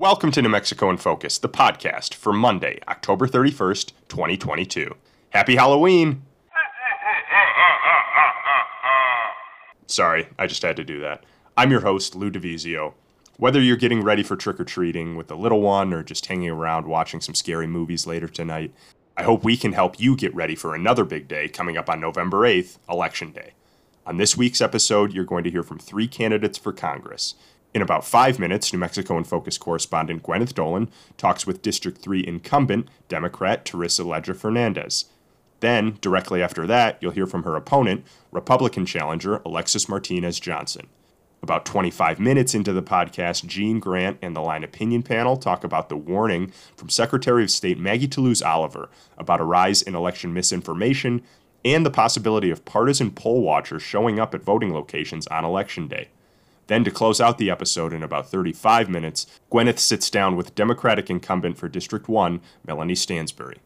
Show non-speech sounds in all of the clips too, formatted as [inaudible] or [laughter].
Welcome to New Mexico in Focus, the podcast for Monday, October 31st, 2022. Happy Halloween! [laughs] Sorry, I just had to do that. I'm your host, Lou DiVizio. Whether you're getting ready for trick or treating with the little one or just hanging around watching some scary movies later tonight, I hope we can help you get ready for another big day coming up on November 8th, Election Day. On this week's episode, you're going to hear from three candidates for Congress. In about five minutes, New Mexico in Focus correspondent Gwyneth Doland talks with District 3 incumbent Democrat Teresa Leger Fernandez. Then, directly after that, you'll hear from her opponent, Republican challenger Alexis Martinez Johnson. About 25 minutes into the podcast, Gene Grant and the Line Opinion panel talk about the warning from Secretary of State Maggie Toulouse Oliver about a rise in election misinformation and the possibility of partisan poll watchers showing up at voting locations on Election Day. Then, to close out the episode in about 35 minutes, Gwyneth sits down with Democratic incumbent for District 1, Melanie Stansbury.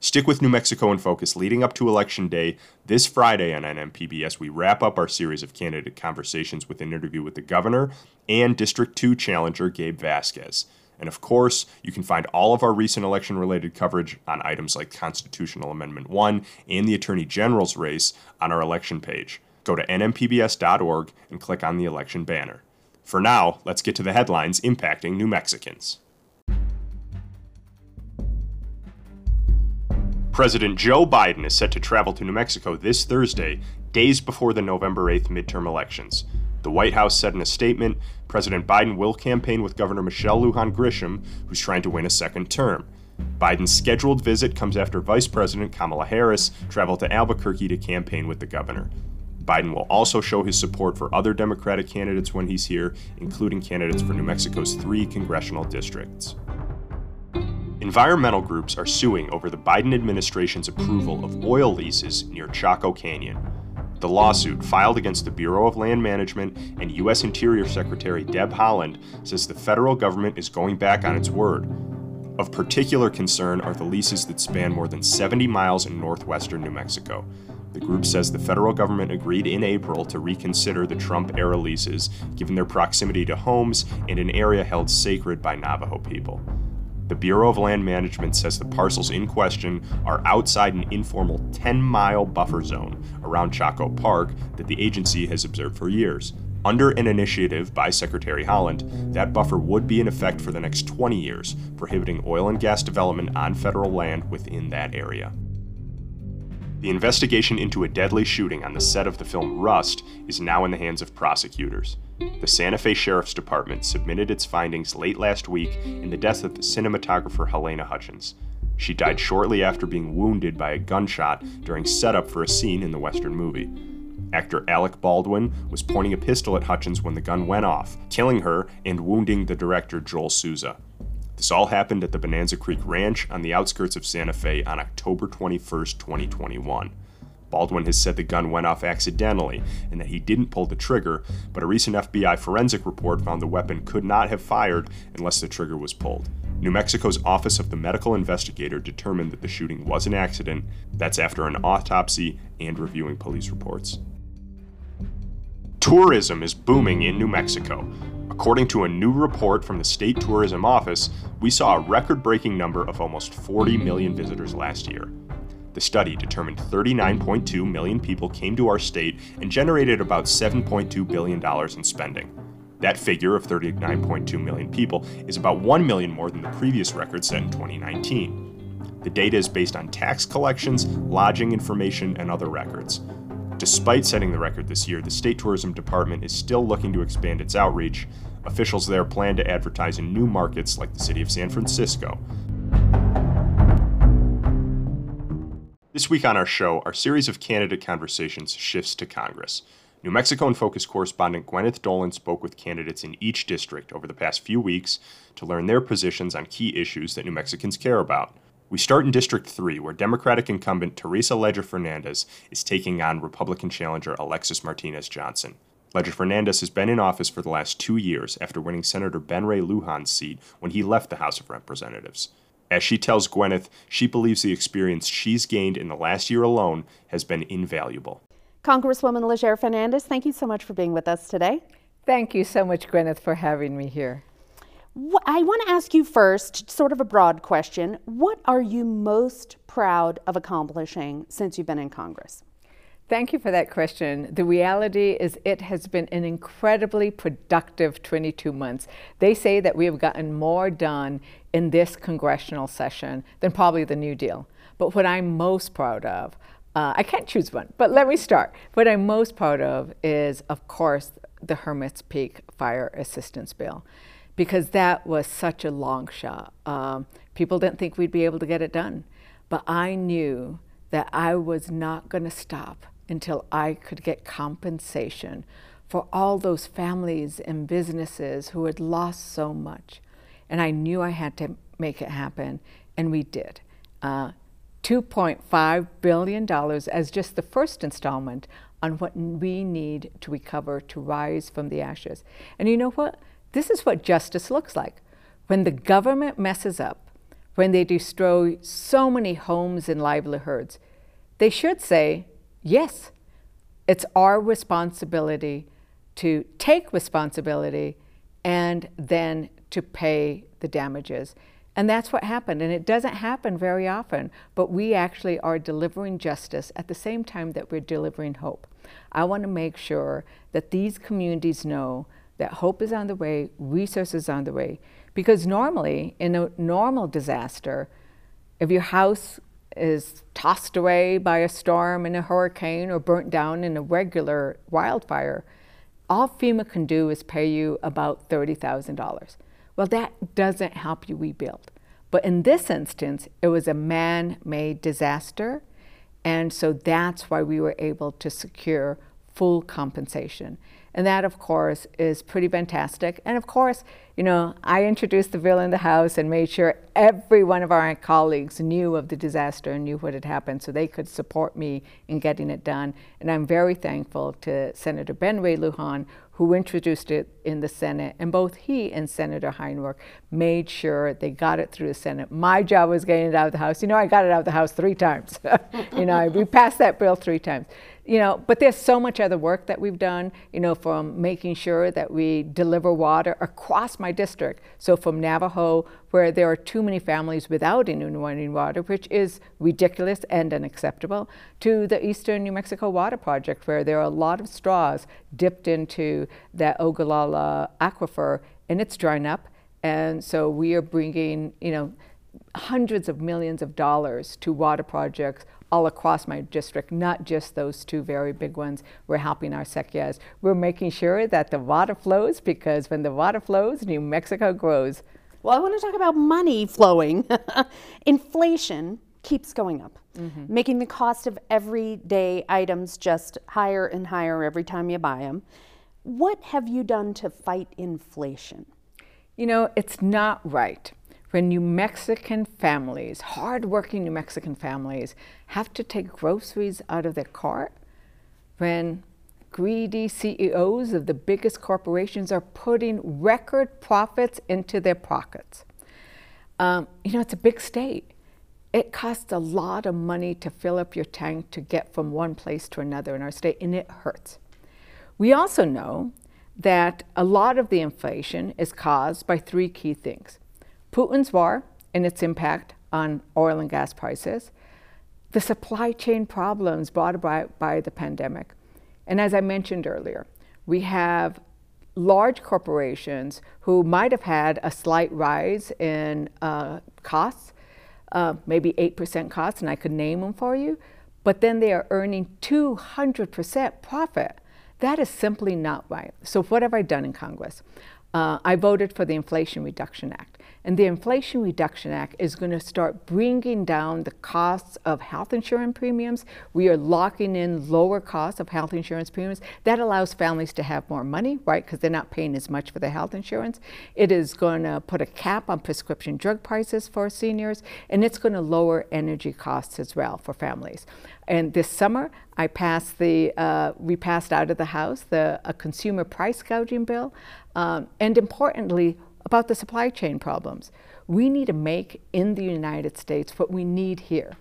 Stick with New Mexico in focus leading up to Election Day. This Friday on NMPBS, we wrap up our series of candidate conversations with an interview with the governor and District 2 challenger Gabe Vasquez. And of course, you can find all of our recent election related coverage on items like Constitutional Amendment 1 and the Attorney General's race on our election page go to nmpbs.org and click on the election banner. For now, let's get to the headlines impacting New Mexicans. President Joe Biden is set to travel to New Mexico this Thursday, days before the November 8th midterm elections. The White House said in a statement President Biden will campaign with Governor Michelle Lujan Grisham, who's trying to win a second term. Biden's scheduled visit comes after Vice President Kamala Harris traveled to Albuquerque to campaign with the governor. Biden will also show his support for other Democratic candidates when he's here, including candidates for New Mexico's three congressional districts. Environmental groups are suing over the Biden administration's approval of oil leases near Chaco Canyon. The lawsuit, filed against the Bureau of Land Management and U.S. Interior Secretary Deb Haaland, says the federal government is going back on its word. Of particular concern are the leases that span more than 70 miles in northwestern New Mexico. The group says the federal government agreed in April to reconsider the Trump era leases, given their proximity to homes and an area held sacred by Navajo people. The Bureau of Land Management says the parcels in question are outside an informal 10 mile buffer zone around Chaco Park that the agency has observed for years. Under an initiative by Secretary Haaland, that buffer would be in effect for the next 20 years, prohibiting oil and gas development on federal land within that area. The investigation into a deadly shooting on the set of the film Rust is now in the hands of prosecutors. The Santa Fe Sheriff's Department submitted its findings late last week in the death of the cinematographer Halyna Hutchins. She died shortly after being wounded by a gunshot during setup for a scene in the Western movie. Actor Alec Baldwin was pointing a pistol at Hutchins when the gun went off, killing her and wounding the director Joel Souza. This all happened at the Bonanza Creek Ranch on the outskirts of Santa Fe on October 21, 2021. Baldwin has said the gun went off accidentally and that he didn't pull the trigger, but a recent FBI forensic report found the weapon could not have fired unless the trigger was pulled. New Mexico's Office of the Medical Investigator determined that the shooting was an accident. That's after an autopsy and reviewing police reports. Tourism is booming in New Mexico. According to a new report from the State Tourism Office, we saw a record breaking number of almost 40 million visitors last year. The study determined 39.2 million people came to our state and generated about $7.2 billion in spending. That figure of 39.2 million people is about 1 million more than the previous record set in 2019. The data is based on tax collections, lodging information, and other records. Despite setting the record this year, the State Tourism Department is still looking to expand its outreach, Officials there plan to advertise in new markets like the city of San Francisco. This week on our show, our series of candidate conversations shifts to Congress. New Mexico in Focus correspondent Gwyneth Doland spoke with candidates in each district over the past few weeks to learn their positions on key issues that New Mexicans care about. We start in District 3, where Democratic incumbent Teresa Leger Fernandez is taking on Republican challenger Alexis Martinez Johnson. Leger Fernandez has been in office for the last two years after winning Senator Ben Ray Lujan's seat when he left the House of Representatives. As she tells Gwyneth, she believes the experience she's gained in the last year alone has been invaluable. Congresswoman Leger Fernandez, thank you so much for being with us today. Thank you so much, Gwyneth, for having me here. I want to ask you first, sort of a broad question. What are you most proud of accomplishing since you've been in Congress? Thank you for that question. The reality is, it has been an incredibly productive 22 months. They say that we have gotten more done in this congressional session than probably the New Deal. But what I'm most proud of, uh, I can't choose one, but let me start. What I'm most proud of is, of course, the Hermit's Peak Fire Assistance Bill, because that was such a long shot. Um, people didn't think we'd be able to get it done, but I knew that I was not going to stop until I could get compensation for all those families and businesses who had lost so much. And I knew I had to make it happen, and we did. Uh, $2.5 billion as just the first installment on what we need to recover to rise from the ashes. And you know what? This is what justice looks like. When the government messes up, when they destroy so many homes and livelihoods, they should say, yes, it's our responsibility to take responsibility and then to pay the damages. And that's what happened. And it doesn't happen very often, but we actually are delivering justice at the same time that we're delivering hope. I want to make sure that these communities know that hope is on the way, resources on the way. Because normally, in a normal disaster, if your house is tossed away by a storm and a hurricane or burnt down in a regular wildfire, all FEMA can do is pay you about $30,000. Well, that doesn't help you rebuild. But in this instance, it was a man made disaster. And so that's why we were able to secure full compensation. And that, of course, is pretty fantastic. And of course, you know, I introduced the bill in the House and made sure every one of our colleagues knew of the disaster and knew what had happened so they could support me in getting it done. And I'm very thankful to Senator Ben Ray Lujan, who introduced it in the Senate, and both he and Senator Heinrich made sure they got it through the Senate. My job was getting it out of the House. You know, I got it out of the House three times. [laughs] you know, we passed that bill three times you know, but there's so much other work that we've done, you know, from making sure that we deliver water across my district. So from Navajo, where there are too many families without any running water, which is ridiculous and unacceptable, to the Eastern New Mexico Water Project, where there are a lot of straws dipped into that Ogallala aquifer, and it's drying up. And so we are bringing, you know, hundreds of millions of dollars to water projects all across my district, not just those two very big ones. We're helping our acequias. We're making sure that the water flows because when the water flows, New Mexico grows. Well, I want to talk about money flowing. [laughs] Inflation keeps going up, mm-hmm. making the cost of everyday items just higher and higher every time you buy them. What have you done to fight inflation? You know, it's not right when New Mexican families, hardworking New Mexican families, have to take groceries out of their cart, when greedy CEOs of the biggest corporations are putting record profits into their pockets. Um, you know, it's a big state. It costs a lot of money to fill up your tank to get from one place to another in our state, and it hurts. We also know that a lot of the inflation is caused by three key things Putin's war and its impact on oil and gas prices, the supply chain problems brought about by the pandemic. And as I mentioned earlier, we have large corporations who might have had a slight rise in uh, costs, uh, maybe 8% costs, and I could name them for you, but then they are earning 200% profit. That is simply not right. So, what have I done in Congress? Uh, I voted for the Inflation Reduction Act. And the Inflation Reduction Act is going to start bringing down the costs of health insurance premiums. We are locking in lower costs of health insurance premiums. That allows families to have more money, right? Because they're not paying as much for their health insurance. It is going to put a cap on prescription drug prices for seniors, and it's going to lower energy costs as well for families. And this summer, I passed the, uh, we passed out of the House the a consumer price gouging bill, um, and importantly, about the supply chain problems. We need to make in the United States what we need here.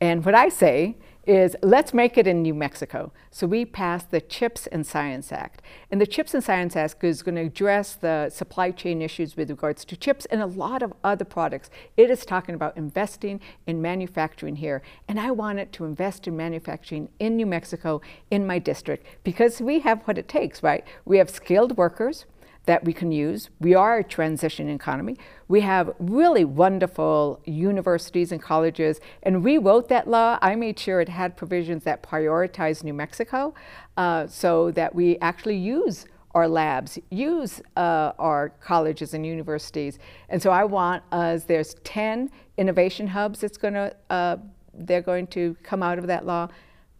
And what I say is let's make it in New Mexico. So we passed the CHIPS and Science Act. And the CHIPS and Science Act is going to address the supply chain issues with regards to chips and a lot of other products. It is talking about investing in manufacturing here. And I wanted to invest in manufacturing in New Mexico, in my district, because we have what it takes, right? We have skilled workers that we can use. We are a transition economy. We have really wonderful universities and colleges, and we wrote that law. I made sure it had provisions that prioritize New Mexico uh, so that we actually use our labs, use uh, our colleges and universities. And so I want us, there's 10 innovation hubs that's to, uh, they're going to come out of that law.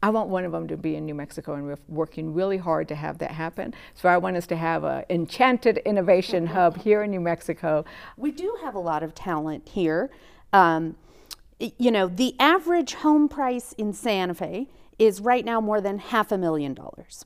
I want one of them to be in New Mexico, and we're working really hard to have that happen. So I want us to have an enchanted innovation [laughs] hub here in New Mexico. We do have a lot of talent here. Um, you know, the average home price in Santa Fe is right now more than half a million dollars.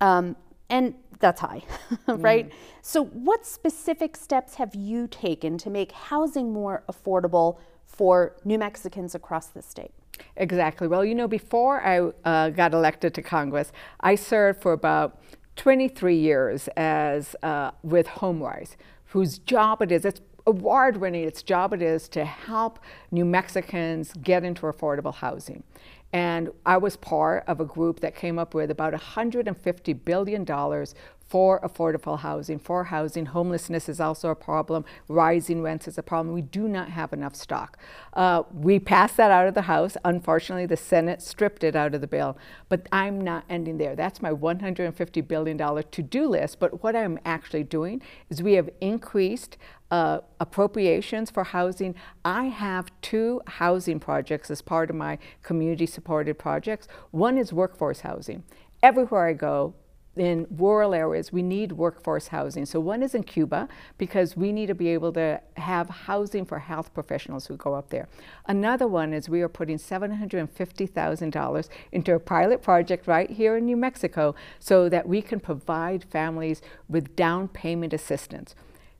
Um, and that's high, [laughs] right? Mm. So, what specific steps have you taken to make housing more affordable for New Mexicans across the state? Exactly. Well, you know, before I uh, got elected to Congress, I served for about 23 years as uh, with HomeWise, whose job it is. It's award winning. Its job it is to help New Mexicans get into affordable housing. And I was part of a group that came up with about $150 billion for affordable housing, for housing. Homelessness is also a problem. Rising rents is a problem. We do not have enough stock. Uh, we passed that out of the House. Unfortunately, the Senate stripped it out of the bill. But I'm not ending there. That's my $150 billion to do list. But what I'm actually doing is we have increased uh, appropriations for housing. I have two housing projects as part of my community supported projects. One is workforce housing. Everywhere I go, in rural areas, we need workforce housing. So one is in Cuba because we need to be able to have housing for health professionals who go up there. Another one is we are putting $750,000 into a pilot project right here in New Mexico so that we can provide families with down payment assistance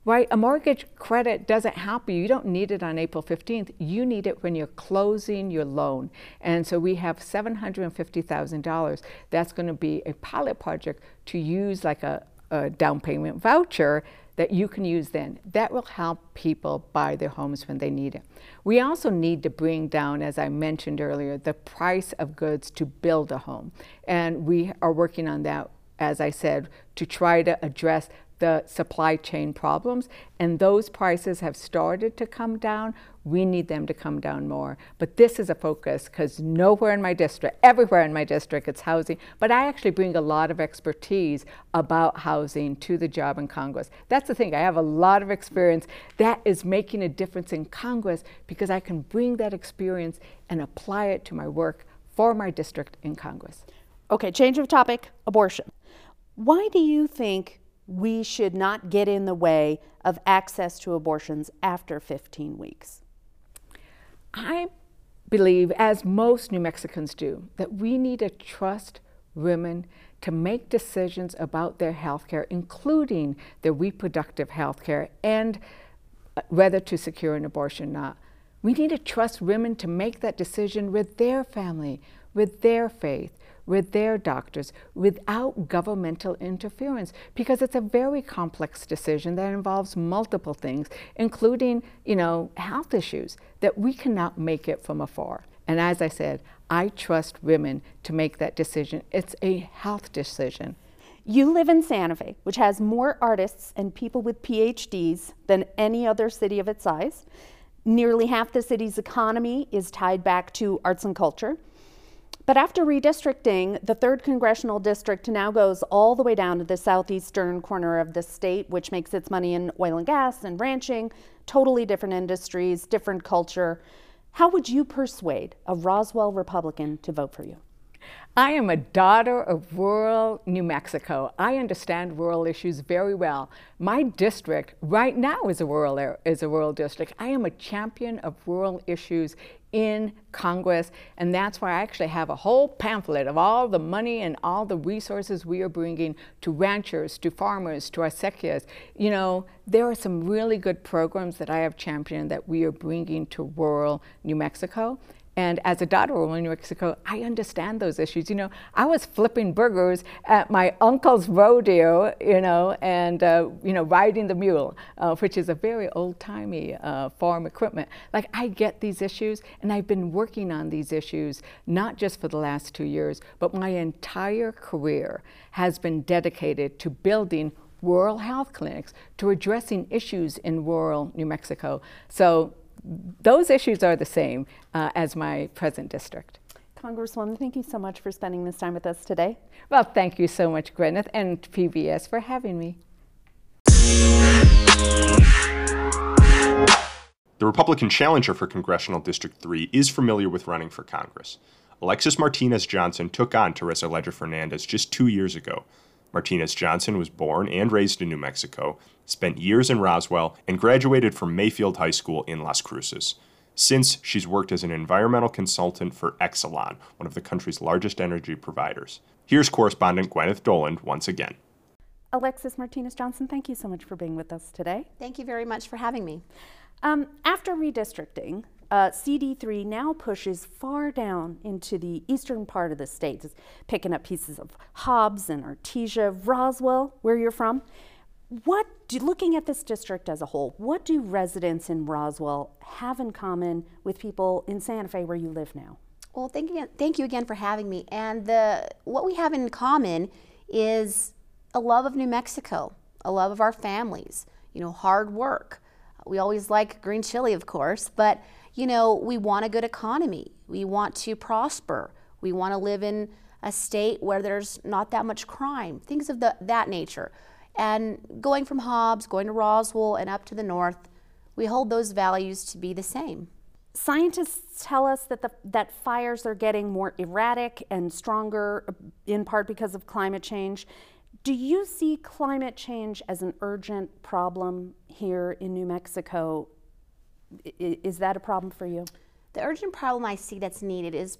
right? A mortgage credit doesn't help you. You don't need it on April 15th. You need it when you're closing your loan. And so we have $750,000. That's going to be a pilot project to use like a, a down payment voucher that you can use then. That will help people buy their homes when they need it. We also need to bring down, as I mentioned earlier, the price of goods to build a home. And we are working on that, as I said, to try to address the supply chain problems, and those prices have started to come down. We need them to come down more. But this is a focus because nowhere in my district, everywhere in my district, it's housing. But I actually bring a lot of expertise about housing to the job in Congress. That's the thing, I have a lot of experience that is making a difference in Congress because I can bring that experience and apply it to my work for my district in Congress. Okay, change of topic abortion. Why do you think we should not get in the way of access to abortions after 15 weeks? I believe, as most New Mexicans do, that we need to trust women to make decisions about their health care, including their reproductive health care and uh, whether to secure an abortion or not. We need to trust women to make that decision with their family, with their faith, with their doctors without governmental interference because it's a very complex decision that involves multiple things, including, you know, health issues that we cannot make it from afar. And as I said, I trust women to make that decision. It's a health decision. You live in Santa Fe, which has more artists and people with PhDs than any other city of its size. Nearly half the city's economy is tied back to arts and culture. But after redistricting, the 3rd Congressional District now goes all the way down to the southeastern corner of the state, which makes its money in oil and gas and ranching, totally different industries, different culture. How would you persuade a Roswell Republican to vote for you? I am a daughter of rural New Mexico. I understand rural issues very well. My district right now is a rural is a rural district. I am a champion of rural issues in Congress, and that's why I actually have a whole pamphlet of all the money and all the resources we are bringing to ranchers, to farmers, to acequias. You know, there are some really good programs that I have championed that we are bringing to rural New Mexico. And as a daughter of New Mexico, I understand those issues. You know, I was flipping burgers at my uncle's rodeo, you know, and, uh, you know, riding the mule, uh, which is a very old timey uh, farm equipment. Like, I get these issues, and I've been working on these issues not just for the last two years, but my entire career has been dedicated to building rural health clinics, to addressing issues in rural New Mexico. So those issues are the same uh, as my present district. Congresswoman, thank you so much for spending this time with us today. Well, thank you so much, Gwyneth, and PBS for having me. The Republican challenger for Congressional District 3 is familiar with running for Congress. Alexis Martinez Johnson took on Teresa Leger Fernandez just two years ago. Martinez Johnson was born and raised in New Mexico, spent years in Roswell, and graduated from Mayfield High School in Las Cruces. Since, she's worked as an environmental consultant for Exelon, one of the country's largest energy providers. Here's correspondent Gwyneth Doland once again. Alexis Martinez Johnson, thank you so much for being with us today. Thank you very much for having me. Um, after redistricting, uh, CD3 now pushes far down into the eastern part of the state. Picking up pieces of Hobbs and Artesia, Roswell, where you're from. What, do, looking at this district as a whole, what do residents in Roswell have in common with people in Santa Fe where you live now? Well, thank you, thank you again for having me. And the, what we have in common is a love of New Mexico, a love of our families, you know, hard work. We always like green chili, of course, but you know, we want a good economy. We want to prosper. We want to live in a state where there's not that much crime, things of the, that nature. And going from Hobbs, going to Roswell, and up to the north, we hold those values to be the same. Scientists tell us that, the, that fires are getting more erratic and stronger, uh, in part because of climate change. Do you see climate change as an urgent problem here in New Mexico is that a problem for you? The urgent problem I see that's needed is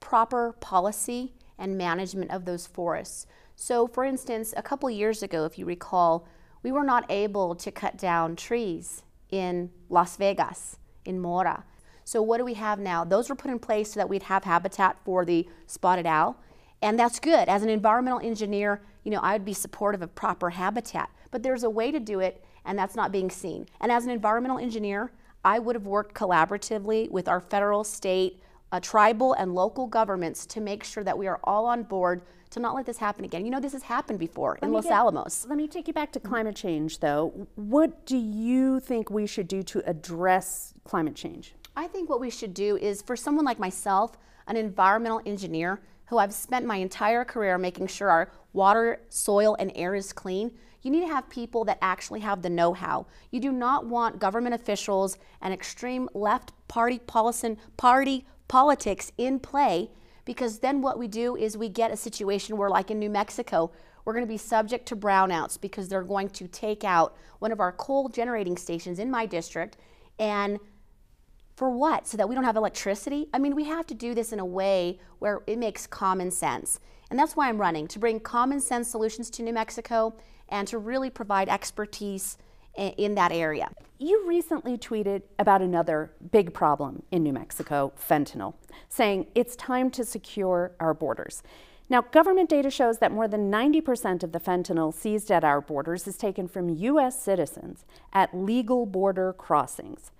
proper policy and management of those forests. So, for instance, a couple years ago, if you recall, we were not able to cut down trees in Las Vegas, in Mora. So, what do we have now? Those were put in place so that we'd have habitat for the spotted owl. And that's good. As an environmental engineer, you know, I would be supportive of proper habitat. But there's a way to do it, and that's not being seen. And as an environmental engineer, I would have worked collaboratively with our federal, state, uh, tribal, and local governments to make sure that we are all on board to not let this happen again. You know, this has happened before let in Los get, Alamos. Let me take you back to climate change, though. What do you think we should do to address climate change? I think what we should do is for someone like myself, an environmental engineer who I've spent my entire career making sure our water, soil, and air is clean, you need to have people that actually have the know-how. You do not want government officials and extreme left party policy, party politics in play because then what we do is we get a situation where like in New Mexico, we're going to be subject to brownouts because they're going to take out one of our coal generating stations in my district and for what? So that we don't have electricity? I mean, we have to do this in a way where it makes common sense. And that's why I'm running, to bring common sense solutions to New Mexico and to really provide expertise in that area. You recently tweeted about another big problem in New Mexico, fentanyl, saying it's time to secure our borders. Now, government data shows that more than 90% of the fentanyl seized at our borders is taken from U.S. citizens at legal border crossings.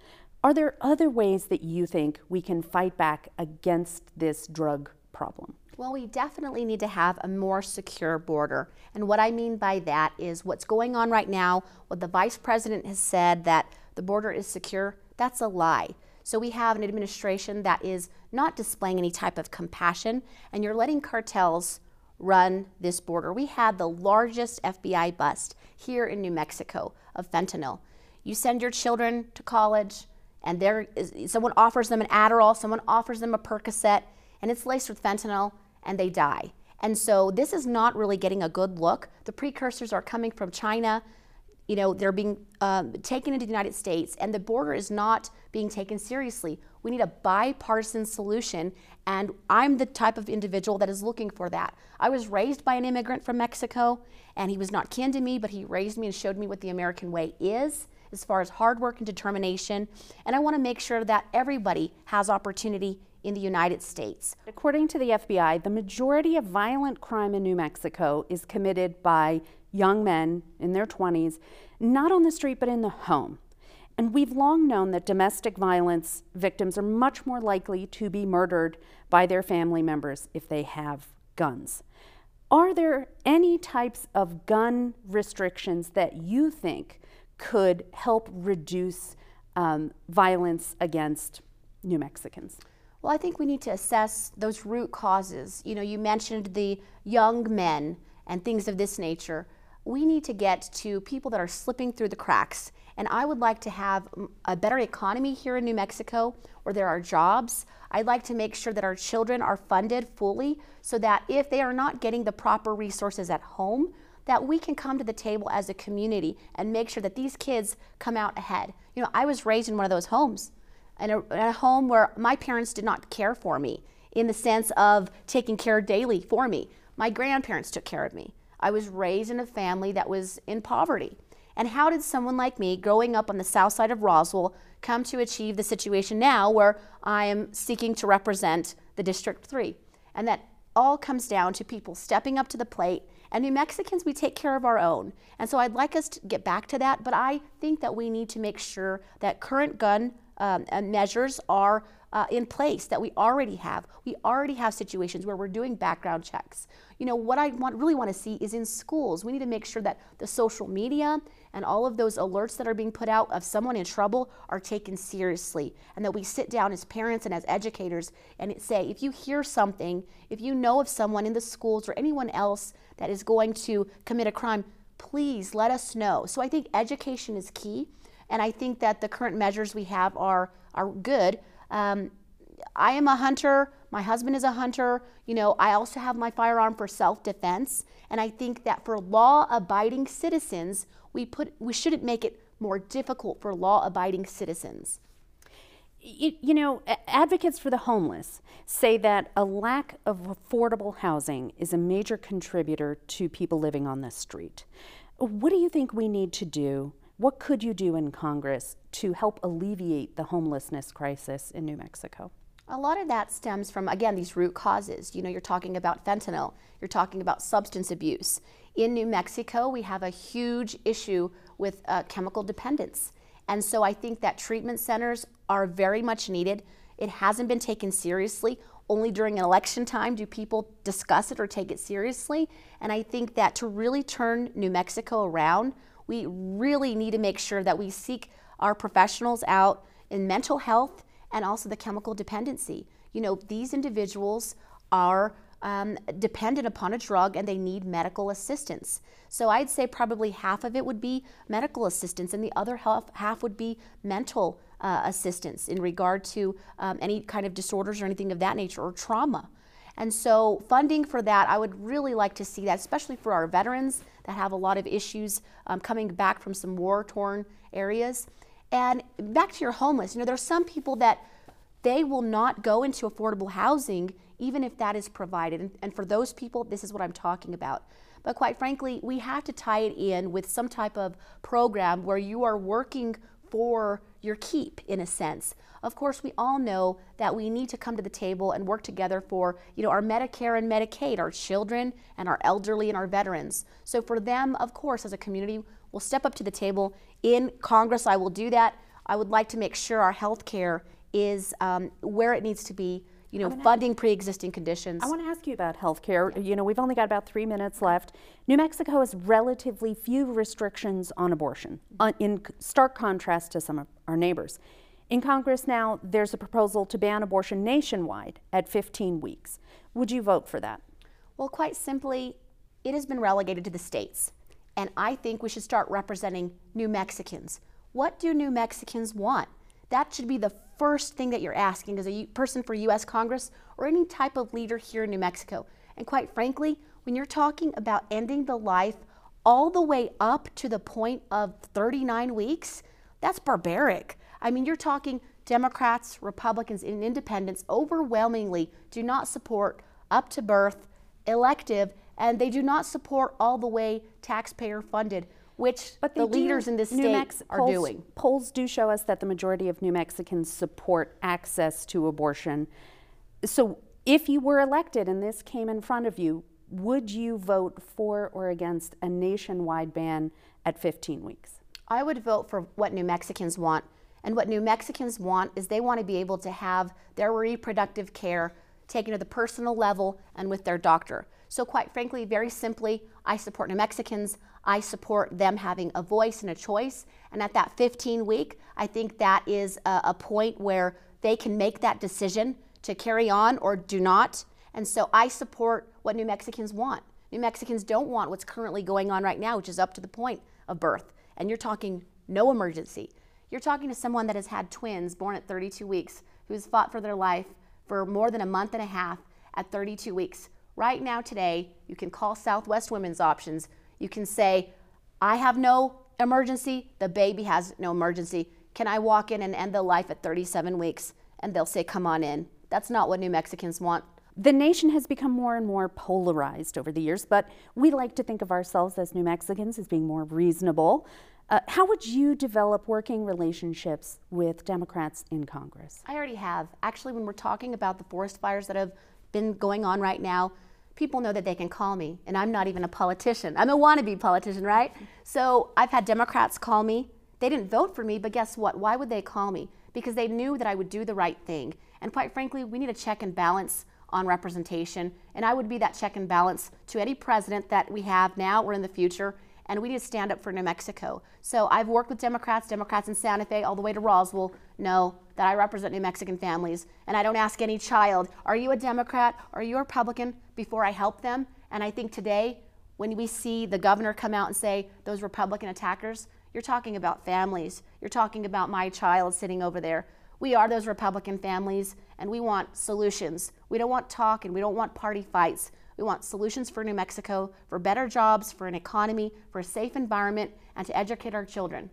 Are there other ways that you think we can fight back against this drug problem? Well, we definitely need to have a more secure border. And what I mean by that is what's going on right now, what the vice president has said that the border is secure, that's a lie. So we have an administration that is not displaying any type of compassion, and you're letting cartels run this border. We had the largest FBI bust here in New Mexico of fentanyl. You send your children to college, and there is, someone offers them an Adderall, someone offers them a Percocet, and it's laced with fentanyl, and they die. And so this is not really getting a good look. The precursors are coming from China. You know, they're being um, taken into the United States, and the border is not being taken seriously. We need a bipartisan solution, and I'm the type of individual that is looking for that. I was raised by an immigrant from Mexico, and he was not kin to me, but he raised me and showed me what the American way is as far as hard work and determination. And I want to make sure that everybody has opportunity in the United States. According to the FBI, the majority of violent crime in New Mexico is committed by young men in their 20s, not on the street but in the home. And we've long known that domestic violence victims are much more likely to be murdered by their family members if they have guns. Are there any types of gun restrictions that you think could help reduce um, violence against New Mexicans? Well, I think we need to assess those root causes. You know, you mentioned the young men and things of this nature. We need to get to people that are slipping through the cracks. And I would like to have a better economy here in New Mexico where there are jobs. I'd like to make sure that our children are funded fully so that if they are not getting the proper resources at home, that we can come to the table as a community and make sure that these kids come out ahead. You know, I was raised in one of those homes, in a, in a home where my parents did not care for me in the sense of taking care daily for me. My grandparents took care of me. I was raised in a family that was in poverty. And how did someone like me, growing up on the south side of Roswell, come to achieve the situation now where I am seeking to represent the District 3? And that all comes down to people stepping up to the plate and New Mexicans, we take care of our own. And so I'd like us to get back to that, but I think that we need to make sure that current gun um, uh, measures are uh, in place that we already have. We already have situations where we're doing background checks. You know, what I want, really want to see is in schools, we need to make sure that the social media and all of those alerts that are being put out of someone in trouble are taken seriously. And that we sit down as parents and as educators and say, if you hear something, if you know of someone in the schools or anyone else that is going to commit a crime, please let us know. So I think education is key. And I think that the current measures we have are, are good. Um, I am a hunter. My husband is a hunter. You know, I also have my firearm for self-defense. And I think that for law-abiding citizens, we put we shouldn't make it more difficult for law-abiding citizens. You, you, know, advocates for the homeless say that a lack of affordable housing is a major contributor to people living on the street. What do you think we need to do what could you do in Congress to help alleviate the homelessness crisis in New Mexico? A lot of that stems from, again, these root causes. You know, you're talking about fentanyl, you're talking about substance abuse. In New Mexico, we have a huge issue with uh, chemical dependence. And so I think that treatment centers are very much needed. It hasn't been taken seriously. Only during election time do people discuss it or take it seriously. And I think that to really turn New Mexico around, we really need to make sure that we seek our professionals out in mental health and also the chemical dependency. You know, these individuals are um, dependent upon a drug and they need medical assistance. So I'd say probably half of it would be medical assistance and the other half, half would be mental uh, assistance in regard to um, any kind of disorders or anything of that nature or trauma. And so funding for that, I would really like to see that, especially for our veterans that have a lot of issues um, coming back from some war-torn areas. And back to your homeless, you know, there are some people that they will not go into affordable housing even if that is provided. And, and for those people, this is what I'm talking about. But quite frankly, we have to tie it in with some type of program where you are working for your keep in a sense. Of course, we all know that we need to come to the table and work together for, you know, our Medicare and Medicaid, our children and our elderly and our veterans. So for them, of course, as a community, we'll step up to the table. In Congress, I will do that. I would like to make sure our health care is um, where it needs to be you know, funding pre-existing conditions. I want to ask you about health care. You know, we've only got about three minutes left. New Mexico has relatively few restrictions on abortion, uh, in stark contrast to some of our neighbors. In Congress now, there's a proposal to ban abortion nationwide at 15 weeks. Would you vote for that? Well, quite simply, it has been relegated to the states. And I think we should start representing New Mexicans. What do New Mexicans want? That should be the first thing that you're asking as a person for U.S. Congress or any type of leader here in New Mexico. And quite frankly, when you're talking about ending the life all the way up to the point of 39 weeks, that's barbaric. I mean, you're talking Democrats, Republicans, and independents overwhelmingly do not support up to birth, elective, and they do not support all the way taxpayer funded which but the leaders in this New state Mex are polls, doing. Polls do show us that the majority of New Mexicans support access to abortion. so if you were elected and this came in front of you, would you vote for or against a nationwide ban at 15 weeks? I would vote for what New Mexicans want. And what New Mexicans want is they want to be able to have their reproductive care taken to the personal level and with their doctor. So, quite frankly, very simply, I support New Mexicans. I support them having a voice and a choice. And at that 15 week, I think that is a, a point where they can make that decision to carry on or do not. And so I support what New Mexicans want. New Mexicans don't want what's currently going on right now, which is up to the point of birth. And you're talking no emergency. You're talking to someone that has had twins born at 32 weeks, who's fought for their life for more than a month and a half at 32 weeks. Right now, today, you can call Southwest Women's Options. You can say, I have no emergency, the baby has no emergency. Can I walk in and end the life at 37 weeks? And they'll say, Come on in. That's not what New Mexicans want. The nation has become more and more polarized over the years, but we like to think of ourselves as New Mexicans as being more reasonable. Uh, how would you develop working relationships with Democrats in Congress? I already have. Actually, when we're talking about the forest fires that have been going on right now, people know that they can call me, and I'm not even a politician. I'm a wannabe politician, right? So I've had Democrats call me. They didn't vote for me, but guess what? Why would they call me? Because they knew that I would do the right thing. And quite frankly, we need a check and balance on representation. And I would be that check and balance to any president that we have now or in the future. And we need to stand up for New Mexico. So I've worked with Democrats, Democrats in Santa Fe, all the way to Roswell, know that I represent New Mexican families. And I don't ask any child, are you a Democrat? Are you a Republican? before I help them. And I think today, when we see the governor come out and say those Republican attackers, you're talking about families. You're talking about my child sitting over there. We are those Republican families, and we want solutions. We don't want talk and we don't want party fights. We want solutions for New Mexico, for better jobs, for an economy, for a safe environment, and to educate our children.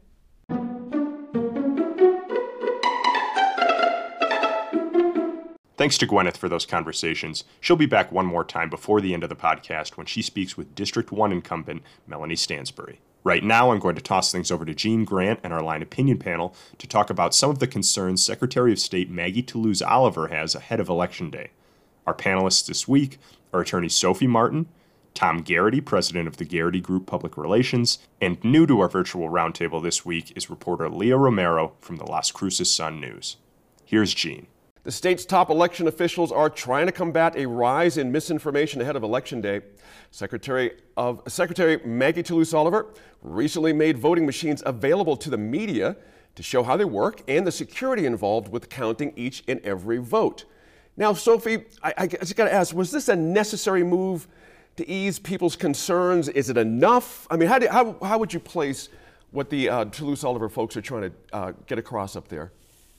Thanks to Gwyneth for those conversations. She'll be back one more time before the end of the podcast when she speaks with District 1 incumbent Melanie Stansbury. Right now, I'm going to toss things over to Gene Grant and our line opinion panel to talk about some of the concerns Secretary of State Maggie Toulouse Oliver has ahead of Election Day. Our panelists this week are attorney Sophie Martin, Tom Garrity, president of the Garrity Group Public Relations, and new to our virtual roundtable this week is reporter Leah Romero from the Las Cruces Sun News. Here's Gene. The state's top election officials are trying to combat a rise in misinformation ahead of Election Day. Secretary of Secretary Maggie Toulouse Oliver recently made voting machines available to the media to show how they work and the security involved with counting each and every vote. Now, Sophie, I, I just got to ask: Was this a necessary move to ease people's concerns? Is it enough? I mean, how, do, how, how would you place what the uh, Toulouse Oliver folks are trying to uh, get across up there?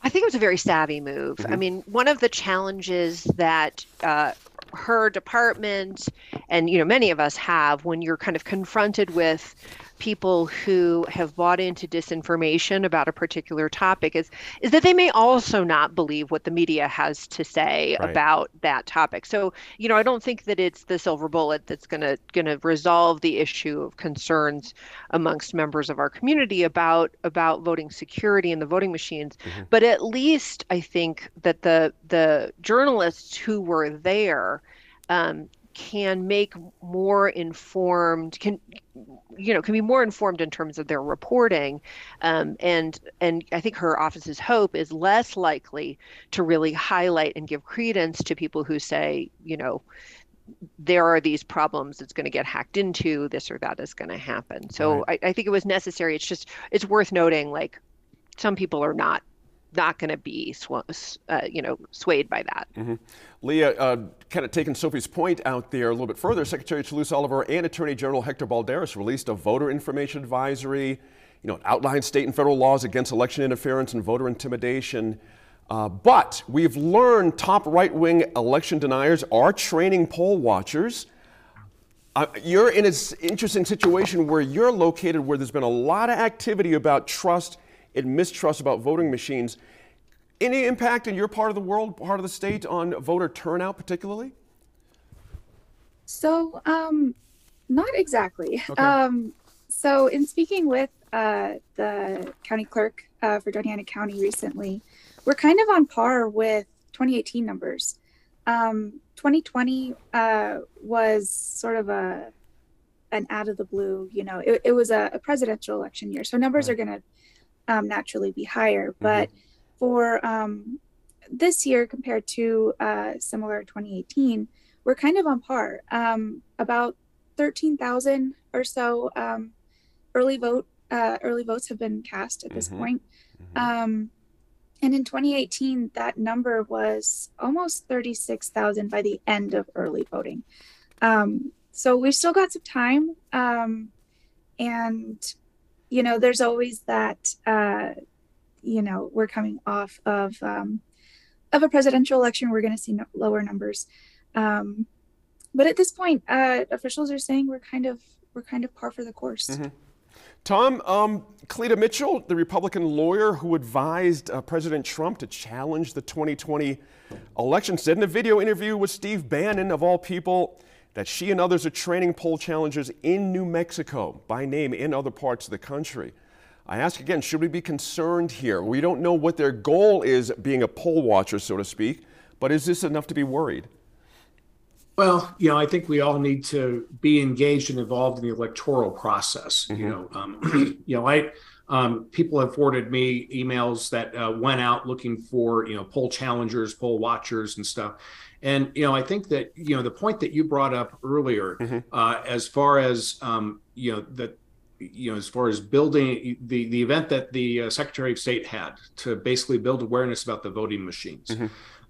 I think it was a very savvy move. Mm-hmm. I mean, one of the challenges that uh, her department and you know many of us have when you're kind of confronted with people who have bought into disinformation about a particular topic is is that they may also not believe what the media has to say right. about that topic. So, you know, I don't think that it's the silver bullet that's going to going to resolve the issue of concerns amongst members of our community about about voting security and the voting machines, mm-hmm. but at least I think that the the journalists who were there um, can make more informed can you know can be more informed in terms of their reporting. Um, and and i think her office's hope is less likely to really highlight and give credence to people who say you know there are these problems it's going to get hacked into this or that is going to happen. So right. I, I think it was necessary. It's just it's worth noting like some people are not not going to be sw- uh, you know swayed by that. Mm-hmm. Leah, uh, kind of taking Sophie's point out there a little bit further, Secretary Toulouse Oliver and Attorney General Hector Balderas released a voter information advisory. You know, it outlines state and federal laws against election interference and voter intimidation. Uh, but we've learned top right wing election deniers are training poll watchers. Uh, you're in an interesting situation where you're located where there's been a lot of activity about trust and mistrust about voting machines. Any impact in your part of the world, part of the state, on voter turnout, particularly? So, um, not exactly. Okay. Um, so, in speaking with uh, the county clerk uh, for Doña Ana County recently, we're kind of on par with 2018 numbers. um, 2020 uh, was sort of a an out of the blue. You know, it, it was a, a, presidential election year, so numbers right. are going to um, naturally be higher. Mm-hmm. But for um, this year compared to uh, similar 2018, we're kind of on par. Um, about 13,000 or so um, early vote uh, early votes have been cast at this mm-hmm. point. Mm-hmm. Um, and in 2018, that number was almost 36,000 by the end of early voting. Um, so we've still got some time. Um, and, you know, there's always that, uh, you know, we're coming off of, um, of a presidential election. We're going to see no- lower numbers. Um, but at this point, uh, officials are saying we're kind of, we're kind of par for the course. Mm-hmm. Tom, um, Cleta Mitchell, the Republican lawyer who advised uh, President Trump to challenge the 2020 election, said in a video interview with Steve Bannon, of all people, that she and others are training poll challengers in New Mexico by name in other parts of the country. I ask again, should we be concerned here? We don't know what their goal is, being a poll watcher, so to speak, but is this enough to be worried? Well, you know, I think we all need to be engaged and involved in the electoral process. Mm-hmm. You know, um, [clears throat] you know, I um, people have forwarded me emails that uh, went out looking for you know poll challengers, poll watchers, and stuff. And you know, I think that you know the point that you brought up earlier, mm-hmm. uh, as far as um, you know that you know as far as building the the event that the uh, Secretary of State had to basically build awareness about the voting machines. Mm-hmm.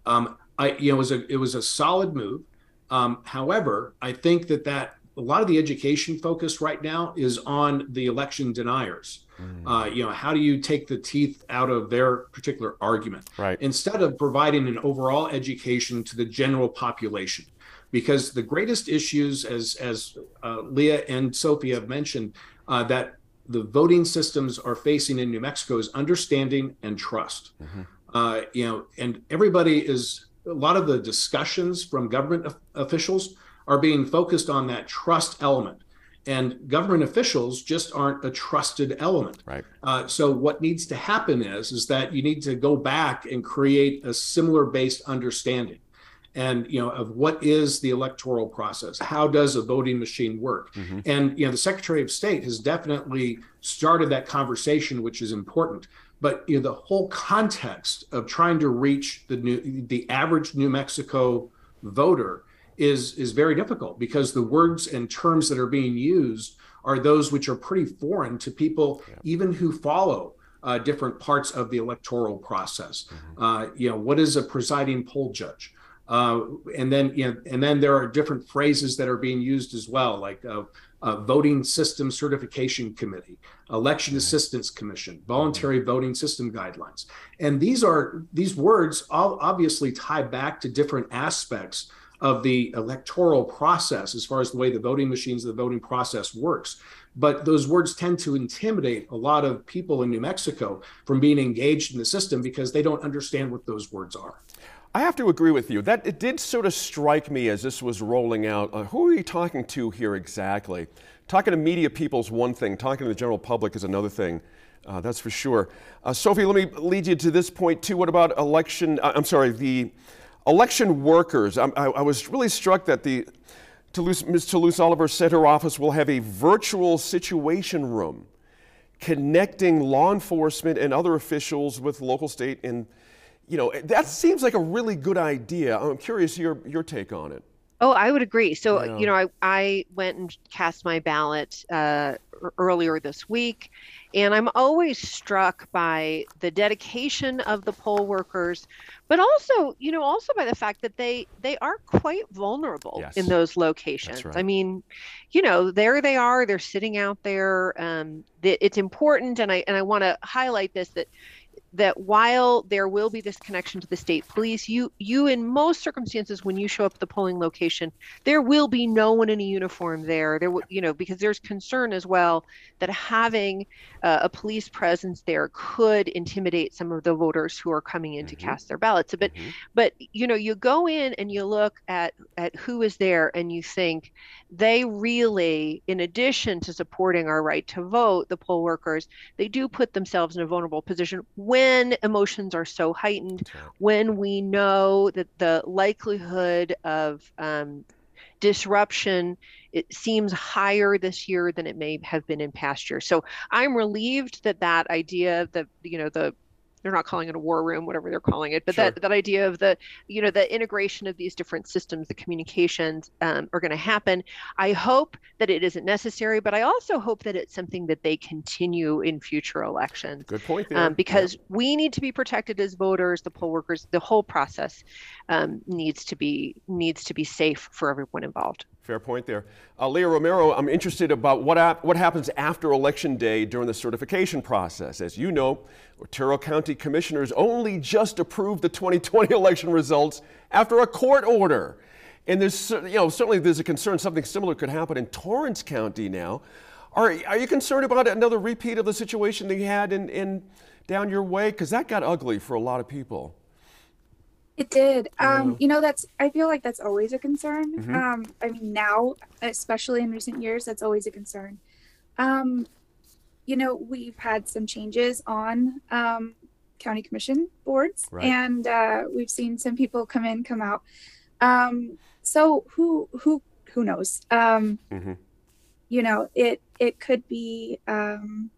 Um, I you know it was a it was a solid move. Um, however, I think that that a lot of the education focus right now is on the election deniers. Mm. Uh, you know, how do you take the teeth out of their particular argument? Right. Instead of providing an overall education to the general population, because the greatest issues, as as uh, Leah and Sophie have mentioned, uh, that the voting systems are facing in New Mexico is understanding and trust. Mm-hmm. Uh, you know, and everybody is a lot of the discussions from government officials are being focused on that trust element. And government officials just aren't a trusted element. Right. Uh, so what needs to happen is is that you need to go back and create a similar based understanding and you know of what is the electoral process? How does a voting machine work? Mm-hmm. and you know the secretary of state has definitely started that conversation which is important. But you know the whole context of trying to reach the new the average New Mexico voter is is very difficult because the words and terms that are being used are those which are pretty foreign to people yeah. even who follow uh, different parts of the electoral process. Mm-hmm. Uh, you know, what is a presiding poll judge? Uh, and then you know, and then there are different phrases that are being used as well, like uh, uh, voting system certification committee, election mm-hmm. assistance commission, voluntary mm-hmm. voting system guidelines, and these are these words all obviously tie back to different aspects of the electoral process as far as the way the voting machines, the voting process works. But those words tend to intimidate a lot of people in New Mexico from being engaged in the system because they don't understand what those words are. I have to agree with you. That it did sort of strike me as this was rolling out. Uh, who are you talking to here exactly? Talking to media people is one thing. Talking to the general public is another thing. Uh, that's for sure. Uh, Sophie, let me lead you to this point too. What about election? Uh, I'm sorry, the election workers. I, I, I was really struck that the Toulouse, Ms. Toulouse Oliver said her office will have a virtual situation room connecting law enforcement and other officials with local, state, and you know, that seems like a really good idea. I'm curious your your take on it. Oh, I would agree. So, yeah. you know, I, I went and cast my ballot uh, earlier this week, and I'm always struck by the dedication of the poll workers, but also, you know, also by the fact that they they are quite vulnerable yes. in those locations. Right. I mean, you know, there they are. They're sitting out there. Um, it's important, and I and I want to highlight this that that while there will be this connection to the state police, you you in most circumstances when you show up at the polling location, there will be no one in a uniform there. There, will, you know, because there's concern as well that having uh, a police presence there could intimidate some of the voters who are coming in mm-hmm. to cast their ballots. But mm-hmm. but you know, you go in and you look at at who is there, and you think they really, in addition to supporting our right to vote, the poll workers, they do put themselves in a vulnerable position. When when emotions are so heightened, when we know that the likelihood of um, disruption it seems higher this year than it may have been in past years. So I'm relieved that that idea, that you know, the they're not calling it a war room, whatever they're calling it, but sure. that, that idea of the, you know, the integration of these different systems, the communications um, are going to happen. I hope that it isn't necessary, but I also hope that it's something that they continue in future elections. Good point. Um, because yeah. we need to be protected as voters, the poll workers, the whole process um, needs to be needs to be safe for everyone involved. Fair point there. Uh, Leah Romero, I'm interested about what, ap- what happens after Election Day during the certification process. As you know, Otero County commissioners only just approved the 2020 election results after a court order. And there's, you know, certainly there's a concern something similar could happen in Torrance County now. Are, are you concerned about another repeat of the situation that you had in, in down your way? Because that got ugly for a lot of people. It did. Um, you know, that's I feel like that's always a concern. Mm-hmm. Um, I mean, now, especially in recent years, that's always a concern. Um, you know, we've had some changes on um, county commission boards, right. and uh, we've seen some people come in, come out. Um, so who who who knows? Um, mm-hmm. You know, it it could be um,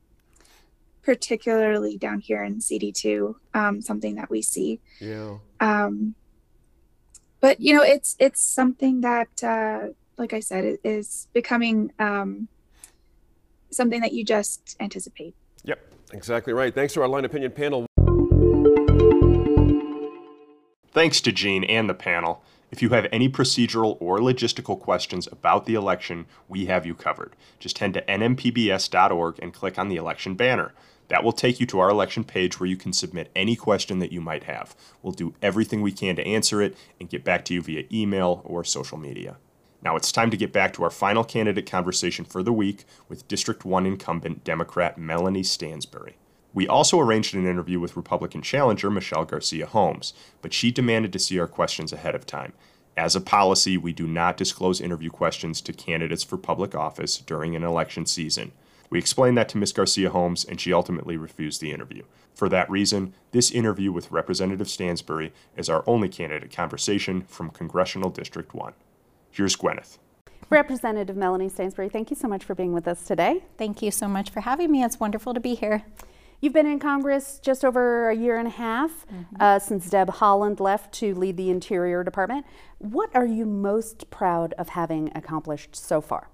particularly down here in CD2, um, something that we see. Yeah. Um, but you know, it's it's something that, uh, like I said, it is becoming um, something that you just anticipate. Yep, exactly right. Thanks to our line opinion panel. Thanks to Jean and the panel. If you have any procedural or logistical questions about the election, we have you covered. Just head to nmpbs.org and click on the election banner. That will take you to our election page where you can submit any question that you might have. We'll do everything we can to answer it and get back to you via email or social media. Now it's time to get back to our final candidate conversation for the week with District 1 incumbent Democrat Melanie Stansbury. We also arranged an interview with Republican challenger Michelle Garcia Holmes, but she demanded to see our questions ahead of time. As a policy, we do not disclose interview questions to candidates for public office during an election season. We explained that to Ms. Garcia Holmes, and she ultimately refused the interview. For that reason, this interview with Representative Stansbury is our only candidate conversation from Congressional District 1. Here's Gwyneth. Representative Melanie Stansbury, thank you so much for being with us today. Thank you so much for having me. It's wonderful to be here. You've been in Congress just over a year and a half mm -hmm. uh, since Deb Haaland left to lead the Interior Department. What are you most proud of having accomplished so far?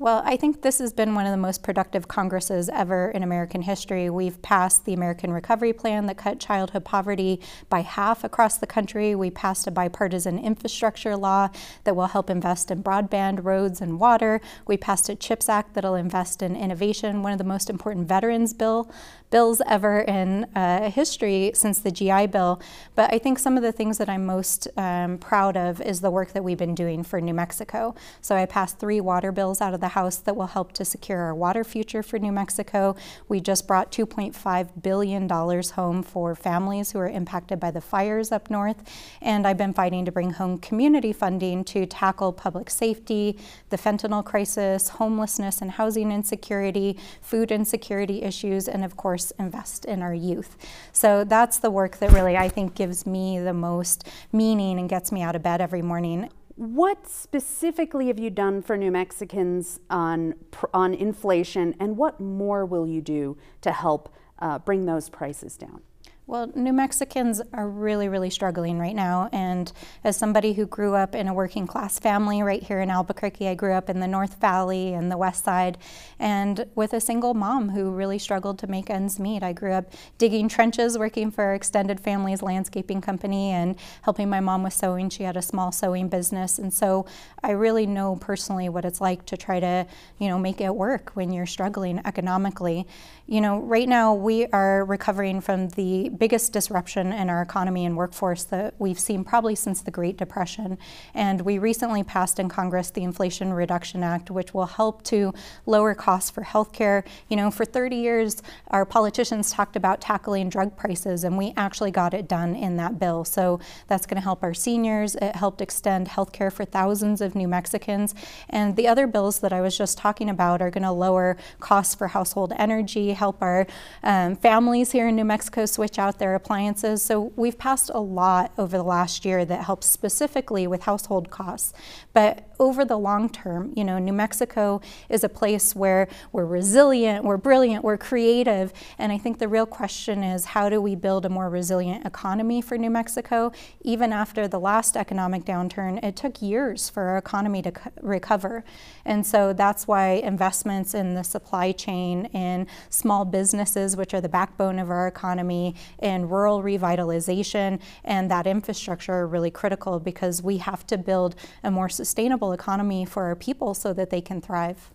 Well, I think this has been one of the most productive Congresses ever in American history. We've passed the American Recovery Plan that cut childhood poverty by half across the country. We passed a bipartisan infrastructure law that will help invest in broadband, roads, and water. We passed a CHIPS Act that'll invest in innovation, one of the most important veterans bill bills ever in uh, history since the GI Bill. But I think some of the things that I'm most um, proud of is the work that we've been doing for New Mexico. So I passed three water bills out of the House that will help to secure our water future for New Mexico. We just brought $2.5 billion home for families who are impacted by the fires up north. And I've been fighting to bring home community funding to tackle public safety, the fentanyl crisis, homelessness and housing insecurity, food insecurity issues, and of course, course, invest in our youth. So that's the work that really I think gives me the most meaning and gets me out of bed every morning. What specifically have you done for New Mexicans on, on inflation, and what more will you do to help uh, bring those prices down? Well, New Mexicans are really, really struggling right now. And as somebody who grew up in a working class family right here in Albuquerque, I grew up in the North Valley and the West Side, and with a single mom who really struggled to make ends meet. I grew up digging trenches, working for our extended family's landscaping company, and helping my mom with sewing. She had a small sewing business. And so I really know personally what it's like to try to, you know, make it work when you're struggling economically. You know, right now we are recovering from the biggest disruption in our economy and workforce that we've seen probably since the Great Depression. And we recently passed in Congress the Inflation Reduction Act, which will help to lower costs for healthcare. You know, for 30 years, our politicians talked about tackling drug prices, and we actually got it done in that bill. So that's going to help our seniors. It helped extend healthcare for thousands of New Mexicans. And the other bills that I was just talking about are going to lower costs for household energy, help our um, families here in New Mexico switch out their appliances. So we've passed a lot over the last year that helps specifically with household costs. But over the long term, you know, New Mexico is a place where we're resilient, we're brilliant, we're creative. And I think the real question is how do we build a more resilient economy for New Mexico? Even after the last economic downturn, it took years for our economy to recover. And so that's why investments in the supply chain, in small businesses, which are the backbone of our economy, in rural revitalization, and that infrastructure are really critical because we have to build a more sustainable economy for our people so that they can thrive.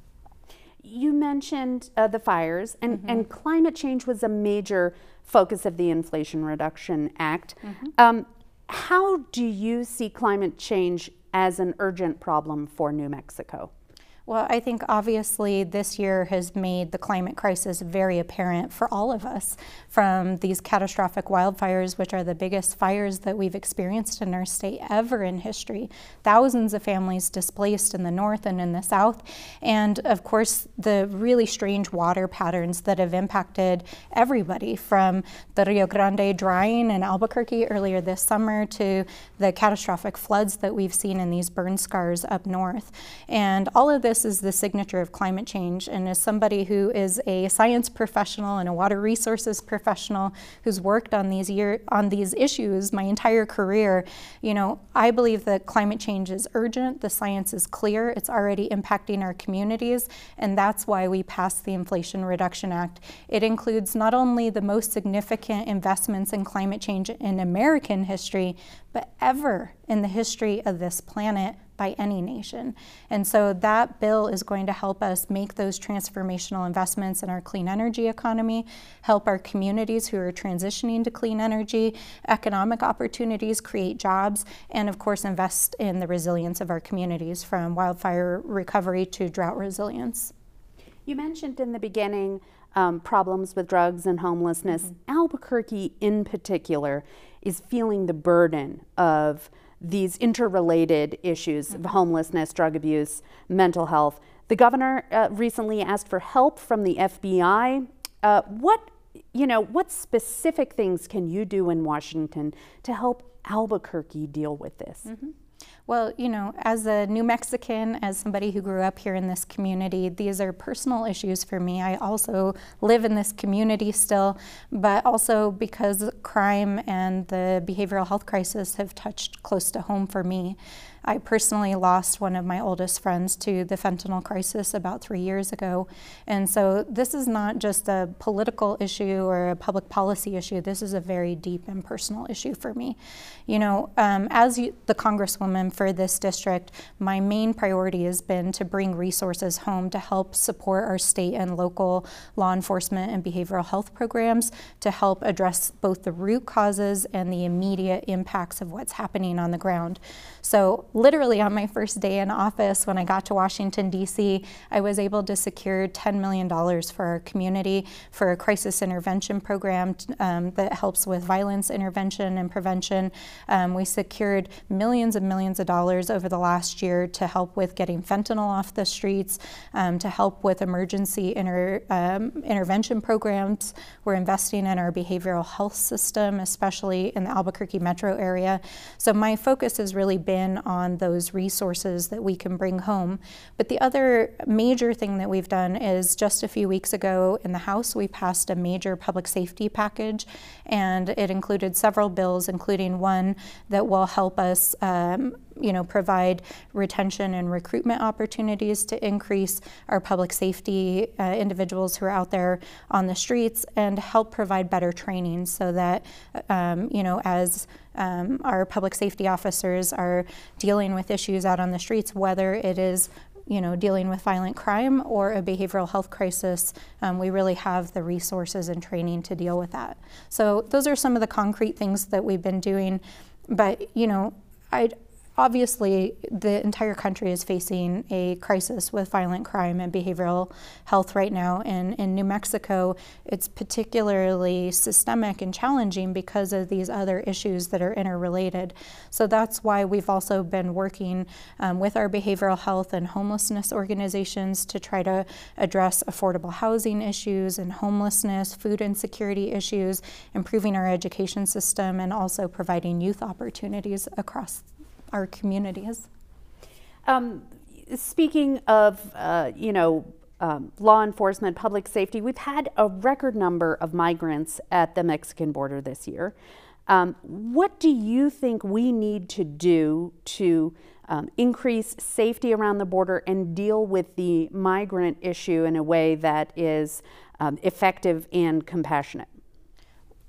You mentioned uh, the fires, and, mm-hmm. and climate change was a major focus of the Inflation Reduction Act. Mm-hmm. Um, how do you see climate change as an urgent problem for New Mexico? Well, I think obviously this year has made the climate crisis very apparent for all of us from these catastrophic wildfires, which are the biggest fires that we've experienced in our state ever in history. Thousands of families displaced in the north and in the south. And of course, the really strange water patterns that have impacted everybody from the Rio Grande drying in Albuquerque earlier this summer to the catastrophic floods that we've seen in these burn scars up north. And all of this this is the signature of climate change. And as somebody who is a science professional and a water resources professional who's worked on these year on these issues my entire career, you know, I believe that climate change is urgent. The science is clear. It's already impacting our communities, and that's why we passed the Inflation Reduction Act. It includes not only the most significant investments in climate change in American history, but ever in the history of this planet by any nation. And so that bill is going to help us make those transformational investments in our clean energy economy, help our communities who are transitioning to clean energy, economic opportunities, create jobs, and of course, invest in the resilience of our communities from wildfire recovery to drought resilience. You mentioned in the beginning um, problems with drugs and homelessness. Mm-hmm. Albuquerque, in particular, is feeling the burden of these interrelated issues of homelessness, drug abuse, mental health. The governor uh, recently asked for help from the FBI. Uh, what you know, what specific things can you do in Washington to help Albuquerque deal with this? Mm-hmm. Well, you know, as a New Mexican, as somebody who grew up here in this community, these are personal issues for me. I also live in this community still, but also because crime and the behavioral health crisis have touched close to home for me. I personally lost one of my oldest friends to the fentanyl crisis about three years ago. And so this is not just a political issue or a public policy issue. This is a very deep and personal issue for me. You know, um, as you, the Congresswoman for this district, my main priority has been to bring resources home to help support our state and local law enforcement and behavioral health programs to help address both the root causes and the immediate impacts of what's happening on the ground. So literally on my first day in office, when I got to Washington, D.C., I was able to secure $10 million for our community for a crisis intervention program um, that helps with violence intervention and prevention. Um, we secured millions and millions of dollars over the last year to help with getting fentanyl off the streets, um, to help with emergency inter, um, intervention programs. We're investing in our behavioral health system, especially in the Albuquerque metro area. So my focus has really on those resources that we can bring home. But the other major thing that we've done is just a few weeks ago in the House, we passed a major public safety package, and it included several bills, including one that will help us um, you know, provide retention and recruitment opportunities to increase our public safety uh, individuals who are out there on the streets and help provide better training so that, um, you know, as um, our public safety officers are dealing with issues out on the streets, whether it is you know, dealing with violent crime or a behavioral health crisis, um, we really have the resources and training to deal with that. So those are some of the concrete things that we've been doing. But you know, I obviously the entire country is facing a crisis with violent crime and behavioral health right now. And in new mexico it's particularly systemic and challenging because of these other issues that are interrelated. So that's why we've also been working um, with our behavioral health and homelessness organizations to try to address affordable housing issues and homelessness food insecurity issues improving our education system and also providing youth opportunities across our communities. Um, speaking of, uh, you know, um, law enforcement, public safety, we've had a record number of migrants at the Mexican border this year. Um, what do you think we need to do to um, increase safety around the border and deal with the migrant issue in a way that is um, effective and compassionate?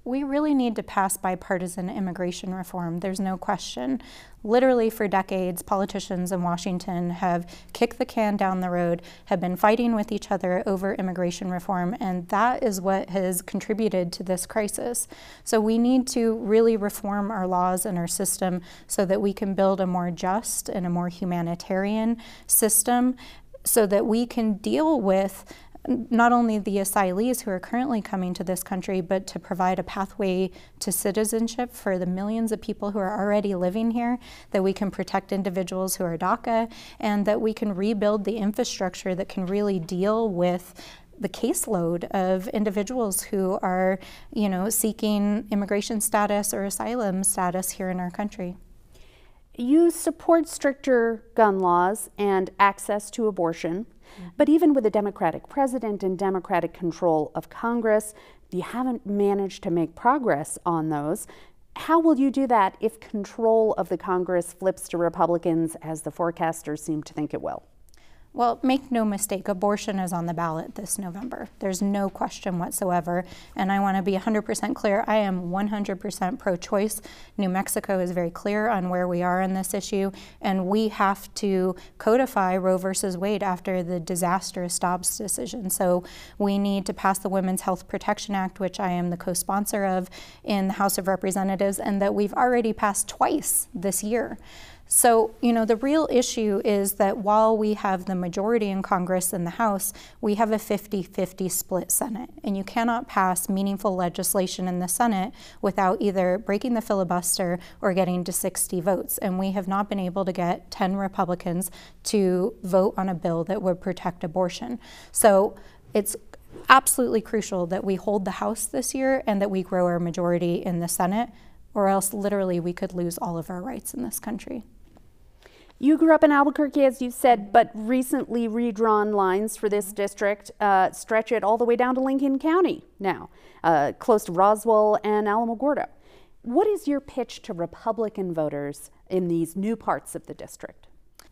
We really need to pass bipartisan immigration reform. There's no question. Literally, for decades, politicians in Washington have kicked the can down the road, have been fighting with each other over immigration reform, and that is what has contributed to this crisis. So, we need to really reform our laws and our system so that we can build a more just and a more humanitarian system so that we can deal with not only the asylees who are currently coming to this country, but to provide a pathway to citizenship for the millions of people who are already living here, that we can protect individuals who are DACA, and that we can rebuild the infrastructure that can really deal with the caseload of individuals who are, you know, seeking immigration status or asylum status here in our country. You support stricter gun laws and access to abortion. Mm-hmm. But even with a Democratic president and Democratic control of Congress, you haven't managed to make progress on those. How will you do that if control of the Congress flips to Republicans, as the forecasters seem to think it will? Well, make no mistake, abortion is on the ballot this November. There's no question whatsoever. And I want to be 100% clear I am 100% pro choice. New Mexico is very clear on where we are on this issue. And we have to codify Roe versus Wade after the disastrous Dobbs decision. So we need to pass the Women's Health Protection Act, which I am the co sponsor of in the House of Representatives, and that we've already passed twice this year. So, you know, the real issue is that while we have the majority in Congress and the House, we have a 50 50 split Senate. And you cannot pass meaningful legislation in the Senate without either breaking the filibuster or getting to 60 votes. And we have not been able to get 10 Republicans to vote on a bill that would protect abortion. So, it's absolutely crucial that we hold the House this year and that we grow our majority in the Senate, or else literally we could lose all of our rights in this country. You grew up in Albuquerque, as you said, but recently redrawn lines for this district uh, stretch it all the way down to Lincoln County now, uh, close to Roswell and Alamogordo. What is your pitch to Republican voters in these new parts of the district?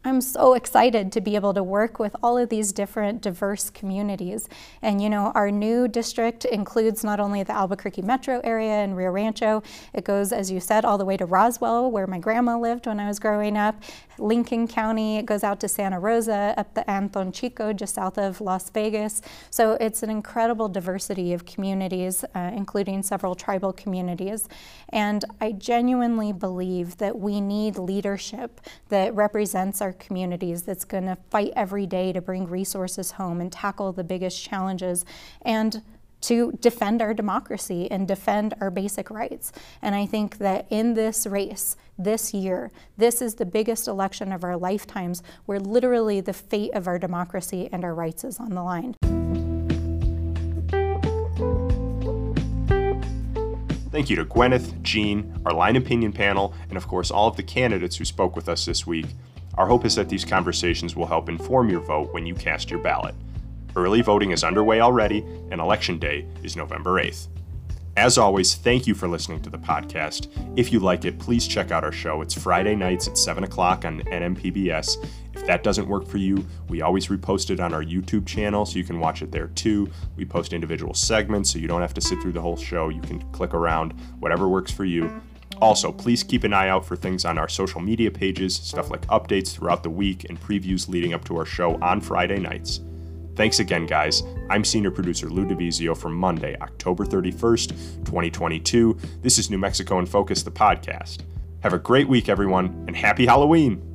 I'm so excited to be able to work with all of these different diverse communities. And you know, our new district includes not only the Albuquerque metro area and Rio Rancho, it goes, as you said, all the way to Roswell, where my grandma lived when I was growing up, Lincoln County, it goes out to Santa Rosa, up the Anton Chico, just south of Las Vegas. So it's an incredible diversity of communities, uh, including several tribal communities. And I genuinely believe that we need leadership that represents our communities, that's going to fight every day to bring resources home and tackle the biggest challenges. And to defend our democracy and defend our basic rights. And I think that in this race, this year, this is the biggest election of our lifetimes where literally the fate of our democracy and our rights is on the line. Thank you to Gwyneth, Jean, our line opinion panel, and of course all of the candidates who spoke with us this week. Our hope is that these conversations will help inform your vote when you cast your ballot. Early voting is underway already, and Election Day is November 8th. As always, thank you for listening to the podcast. If you like it, please check out our show. It's Friday nights at 7 o'clock on NMPBS. If that doesn't work for you, we always repost it on our YouTube channel so you can watch it there too. We post individual segments so you don't have to sit through the whole show. You can click around, whatever works for you. Also, please keep an eye out for things on our social media pages, stuff like updates throughout the week and previews leading up to our show on Friday nights. Thanks again, guys. I'm senior producer Lou DiVizio for Monday, October 31st, 2022. This is New Mexico in Focus, the podcast. Have a great week, everyone, and happy Halloween!